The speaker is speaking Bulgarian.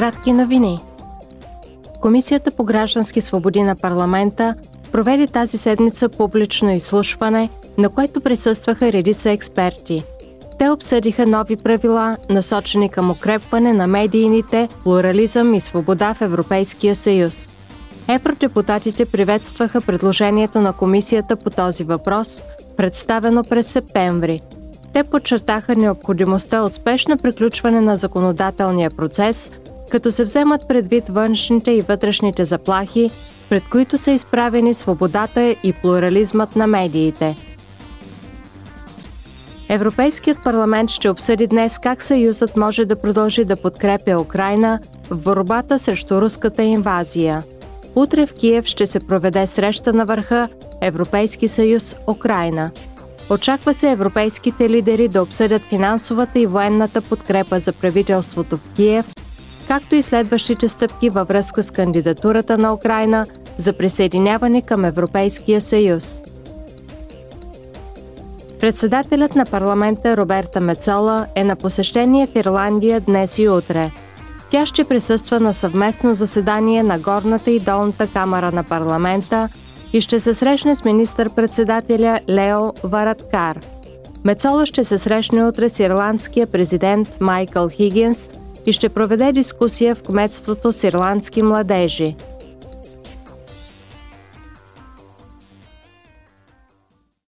кратки новини. Комисията по граждански свободи на парламента проведе тази седмица публично изслушване, на което присъстваха редица експерти. Те обсъдиха нови правила, насочени към укрепване на медийните, плурализъм и свобода в Европейския съюз. Евродепутатите приветстваха предложението на комисията по този въпрос, представено през септември. Те подчертаха необходимостта от спешно приключване на законодателния процес, като се вземат предвид външните и вътрешните заплахи, пред които са изправени свободата и плурализмът на медиите. Европейският парламент ще обсъди днес как Съюзът може да продължи да подкрепя Украина в борбата срещу руската инвазия. Утре в Киев ще се проведе среща на върха Европейски съюз Украина. Очаква се европейските лидери да обсъдят финансовата и военната подкрепа за правителството в Киев, както и следващите стъпки във връзка с кандидатурата на Украина за присъединяване към Европейския съюз. Председателят на парламента Роберта Мецола е на посещение в Ирландия днес и утре. Тя ще присъства на съвместно заседание на горната и долната камера на парламента и ще се срещне с министър-председателя Лео Вараткар. Мецола ще се срещне утре с ирландския президент Майкъл Хигинс и ще проведе дискусия в кметството с ирландски младежи –